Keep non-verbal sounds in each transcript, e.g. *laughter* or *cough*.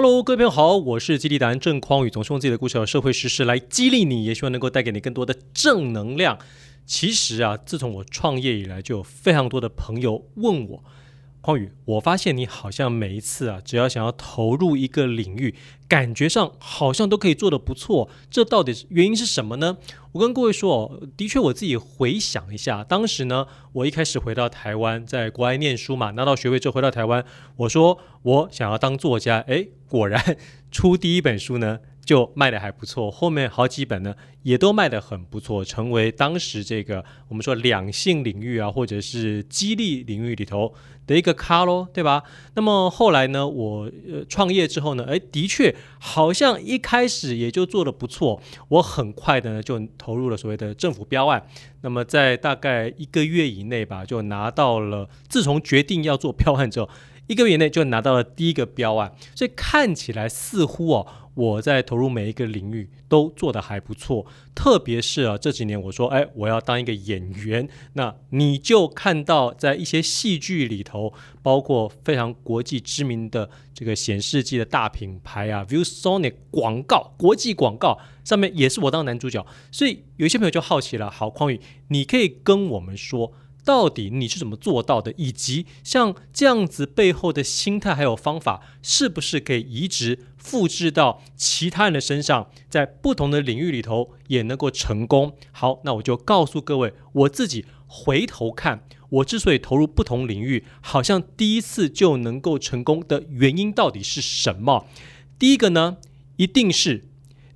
Hello，各位朋友好，我是激励达人郑匡宇，总是用自己的故事和社会实事来激励你，也希望能够带给你更多的正能量。其实啊，自从我创业以来，就有非常多的朋友问我。我发现你好像每一次啊，只要想要投入一个领域，感觉上好像都可以做得不错。这到底是原因是什么呢？我跟各位说哦，的确我自己回想一下，当时呢，我一开始回到台湾，在国外念书嘛，拿到学位之后回到台湾，我说我想要当作家，诶，果然 *laughs* 出第一本书呢。就卖得还不错，后面好几本呢也都卖得很不错，成为当时这个我们说两性领域啊，或者是激励领域里头的一个咖喽，对吧？那么后来呢，我呃创业之后呢，诶，的确好像一开始也就做得不错，我很快的呢就投入了所谓的政府标案，那么在大概一个月以内吧，就拿到了，自从决定要做标案之后，一个月以内就拿到了第一个标案，所以看起来似乎哦。我在投入每一个领域都做得还不错，特别是啊这几年我说，哎，我要当一个演员，那你就看到在一些戏剧里头，包括非常国际知名的这个显示器的大品牌啊，ViewSonic 广告，国际广告上面也是我当男主角，所以有一些朋友就好奇了，好，匡宇，你可以跟我们说。到底你是怎么做到的？以及像这样子背后的心态还有方法，是不是可以移植复制到其他人的身上，在不同的领域里头也能够成功？好，那我就告诉各位，我自己回头看，我之所以投入不同领域，好像第一次就能够成功的原因到底是什么？第一个呢，一定是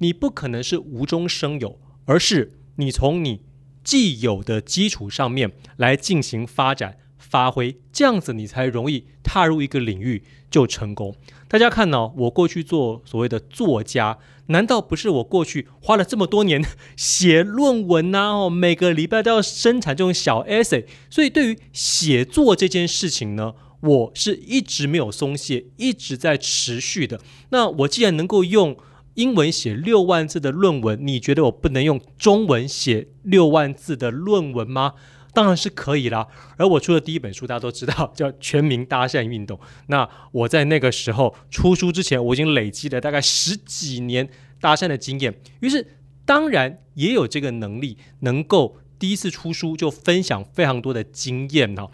你不可能是无中生有，而是你从你。既有的基础上面来进行发展发挥，这样子你才容易踏入一个领域就成功。大家看哦，我过去做所谓的作家，难道不是我过去花了这么多年写论文呐？哦，每个礼拜都要生产这种小 essay，所以对于写作这件事情呢，我是一直没有松懈，一直在持续的。那我既然能够用。英文写六万字的论文，你觉得我不能用中文写六万字的论文吗？当然是可以啦。而我出的第一本书，大家都知道叫《全民搭讪运动》。那我在那个时候出书之前，我已经累积了大概十几年搭讪的经验，于是当然也有这个能力，能够第一次出书就分享非常多的经验哈。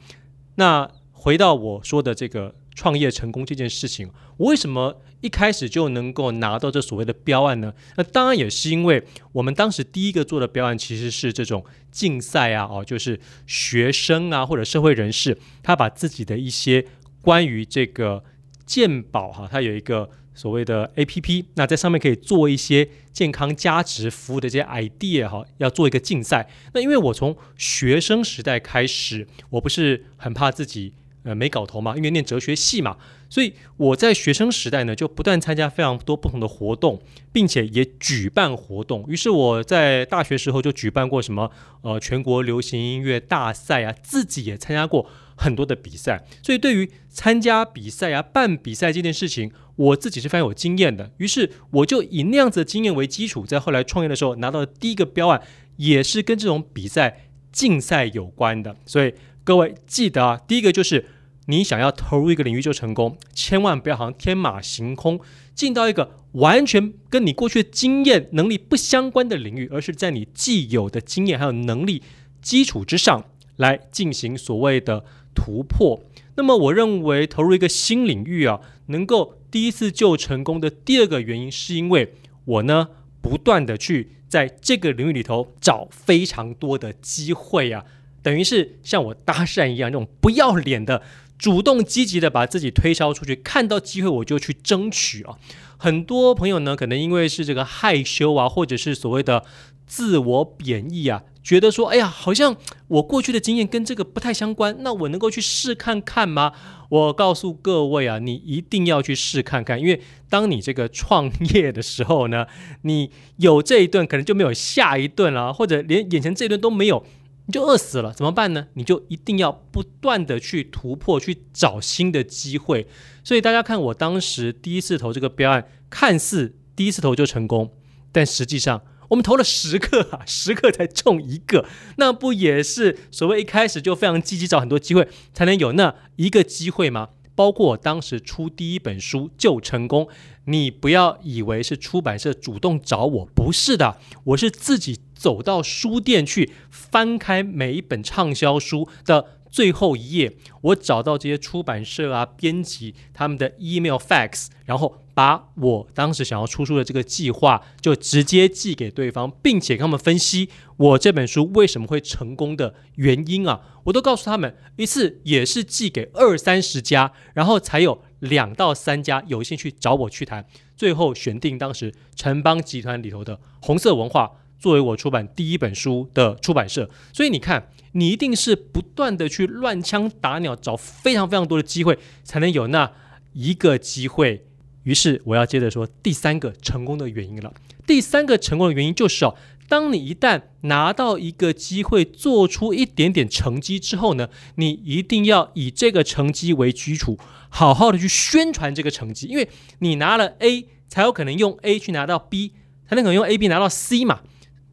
那回到我说的这个。创业成功这件事情，我为什么一开始就能够拿到这所谓的标案呢？那当然也是因为我们当时第一个做的标案其实是这种竞赛啊，哦，就是学生啊或者社会人士，他把自己的一些关于这个健保哈，他有一个所谓的 APP，那在上面可以做一些健康加值服务的这些 idea 哈，要做一个竞赛。那因为我从学生时代开始，我不是很怕自己。呃，没搞头嘛，因为念哲学系嘛，所以我在学生时代呢，就不断参加非常多不同的活动，并且也举办活动。于是我在大学时候就举办过什么呃全国流行音乐大赛啊，自己也参加过很多的比赛。所以对于参加比赛啊、办比赛这件事情，我自己是非常有经验的。于是我就以那样子的经验为基础，在后来创业的时候拿到的第一个标案，也是跟这种比赛竞赛有关的。所以各位记得啊，第一个就是。你想要投入一个领域就成功，千万不要好像天马行空进到一个完全跟你过去的经验能力不相关的领域，而是在你既有的经验还有能力基础之上来进行所谓的突破。那么，我认为投入一个新领域啊，能够第一次就成功的第二个原因，是因为我呢不断的去在这个领域里头找非常多的机会啊，等于是像我搭讪一样，这种不要脸的。主动积极的把自己推销出去，看到机会我就去争取啊！很多朋友呢，可能因为是这个害羞啊，或者是所谓的自我贬义啊，觉得说，哎呀，好像我过去的经验跟这个不太相关，那我能够去试看看吗？我告诉各位啊，你一定要去试看看，因为当你这个创业的时候呢，你有这一顿，可能就没有下一顿了，或者连眼前这一顿都没有。你就饿死了，怎么办呢？你就一定要不断的去突破，去找新的机会。所以大家看，我当时第一次投这个标案，看似第一次投就成功，但实际上我们投了十个啊，十个才中一个，那不也是所谓一开始就非常积极找很多机会，才能有那一个机会吗？包括我当时出第一本书就成功。你不要以为是出版社主动找我，不是的，我是自己走到书店去翻开每一本畅销书的。最后一页，我找到这些出版社啊、编辑他们的 email fax，然后把我当时想要出书的这个计划就直接寄给对方，并且跟他们分析我这本书为什么会成功的原因啊，我都告诉他们，一次也是寄给二三十家，然后才有两到三家有兴趣找我去谈，最后选定当时城邦集团里头的红色文化作为我出版第一本书的出版社，所以你看。你一定是不断的去乱枪打鸟，找非常非常多的机会，才能有那一个机会。于是我要接着说第三个成功的原因了。第三个成功的原因就是哦，当你一旦拿到一个机会，做出一点点成绩之后呢，你一定要以这个成绩为基础，好好的去宣传这个成绩，因为你拿了 A，才有可能用 A 去拿到 B，才能可能用 A、B 拿到 C 嘛。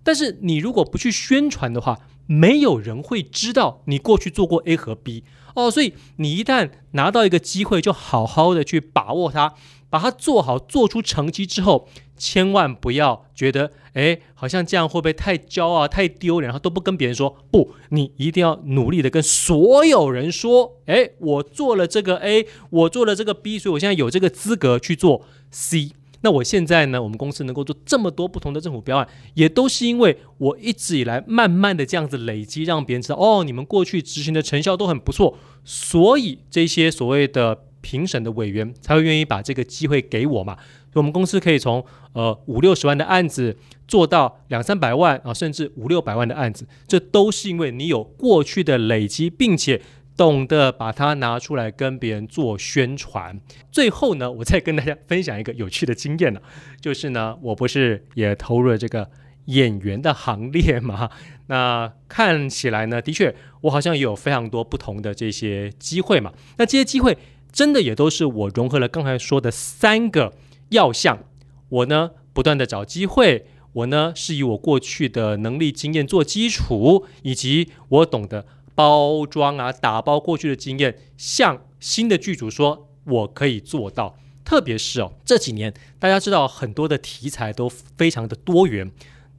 但是你如果不去宣传的话，没有人会知道你过去做过 A 和 B 哦，所以你一旦拿到一个机会，就好好的去把握它，把它做好，做出成绩之后，千万不要觉得，哎，好像这样会不会太骄傲、太丢脸，然后都不跟别人说。不，你一定要努力的跟所有人说，哎，我做了这个 A，我做了这个 B，所以我现在有这个资格去做 C。那我现在呢，我们公司能够做这么多不同的政府标案，也都是因为我一直以来慢慢的这样子累积，让别人知道哦，你们过去执行的成效都很不错，所以这些所谓的评审的委员才会愿意把这个机会给我嘛。我们公司可以从呃五六十万的案子做到两三百万啊，甚至五六百万的案子，这都是因为你有过去的累积，并且。懂得把它拿出来跟别人做宣传。最后呢，我再跟大家分享一个有趣的经验呢，就是呢，我不是也投入了这个演员的行列吗？那看起来呢，的确我好像也有非常多不同的这些机会嘛。那这些机会真的也都是我融合了刚才说的三个要项。我呢，不断的找机会，我呢是以我过去的能力经验做基础，以及我懂得。包装啊，打包过去的经验，向新的剧组说，我可以做到。特别是哦，这几年大家知道很多的题材都非常的多元，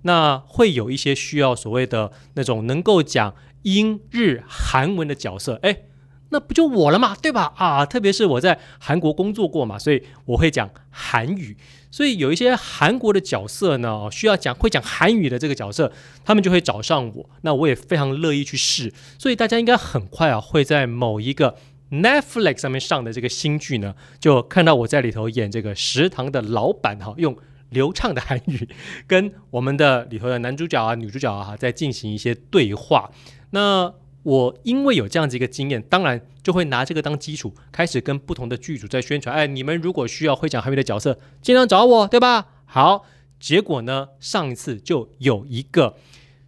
那会有一些需要所谓的那种能够讲英日韩文的角色，诶，那不就我了嘛，对吧？啊，特别是我在韩国工作过嘛，所以我会讲韩语。所以有一些韩国的角色呢，需要讲会讲韩语的这个角色，他们就会找上我。那我也非常乐意去试。所以大家应该很快啊，会在某一个 Netflix 上面上的这个新剧呢，就看到我在里头演这个食堂的老板哈，用流畅的韩语跟我们的里头的男主角啊、女主角啊在进行一些对话。那我因为有这样子一个经验，当然就会拿这个当基础，开始跟不同的剧组在宣传。哎，你们如果需要会讲韩语的角色，尽量找我，对吧？好，结果呢，上一次就有一个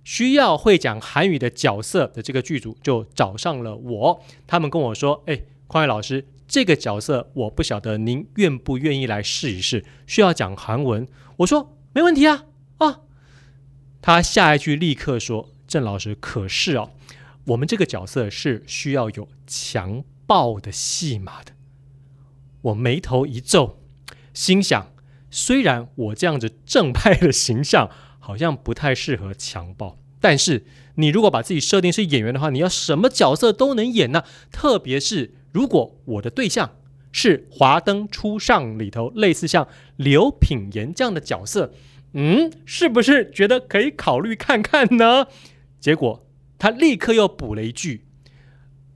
需要会讲韩语的角色的这个剧组就找上了我，他们跟我说：“哎，匡宇老师，这个角色我不晓得您愿不愿意来试一试，需要讲韩文。”我说：“没问题啊。”啊，他下一句立刻说：“郑老师，可是哦。”我们这个角色是需要有强暴的戏码的。我眉头一皱，心想：虽然我这样子正派的形象好像不太适合强暴，但是你如果把自己设定是演员的话，你要什么角色都能演呢？特别是如果我的对象是《华灯初上》里头类似像刘品言这样的角色，嗯，是不是觉得可以考虑看看呢？结果。他立刻又补了一句，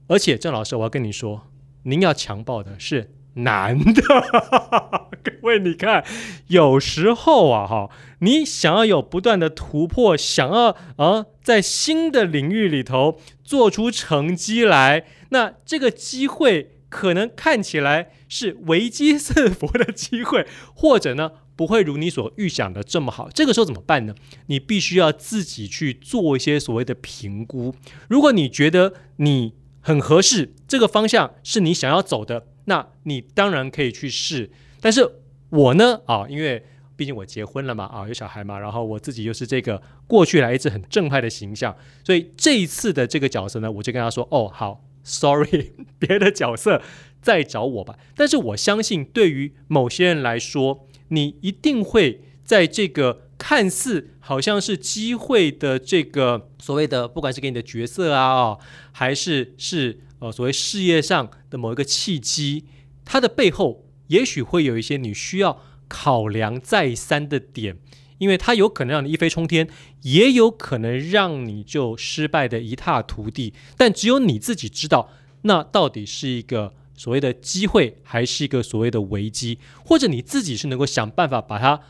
而且郑老师，我要跟你说，您要强暴的是男的。*laughs* 各位，你看，有时候啊，哈，你想要有不断的突破，想要啊，在新的领域里头做出成绩来，那这个机会可能看起来是危机四伏的机会，或者呢，不会如你所预想的这么好，这个时候怎么办呢？你必须要自己去做一些所谓的评估。如果你觉得你很合适，这个方向是你想要走的，那你当然可以去试。但是我呢，啊，因为毕竟我结婚了嘛，啊，有小孩嘛，然后我自己又是这个过去来一直很正派的形象，所以这一次的这个角色呢，我就跟他说：“哦，好，，sorry，*laughs* 别的角色再找我吧。但是我相信，对于某些人来说，你一定会在这个看似好像是机会的这个所谓的，不管是给你的角色啊，还是是呃所谓事业上的某一个契机，它的背后也许会有一些你需要考量再三的点。因为它有可能让你一飞冲天，也有可能让你就失败的一塌涂地。但只有你自己知道，那到底是一个所谓的机会，还是一个所谓的危机？或者你自己是能够想办法把它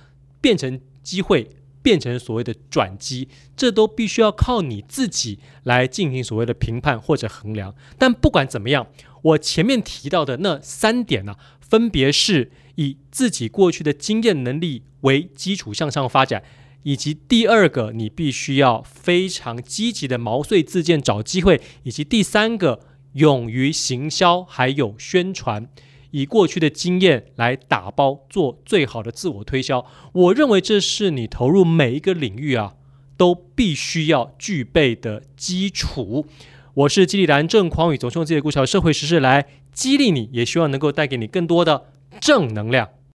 变成机会，变成所谓的转机？这都必须要靠你自己来进行所谓的评判或者衡量。但不管怎么样，我前面提到的那三点呢、分别是以自己过去的经验能力。为基础向上发展，以及第二个，你必须要非常积极的毛遂自荐找机会，以及第三个，勇于行销还有宣传，以过去的经验来打包做最好的自我推销。我认为这是你投入每一个领域啊都必须要具备的基础。我是激励达人郑匡宇，总是用自己的故事和社会时事来激励你，也希望能够带给你更多的正能量。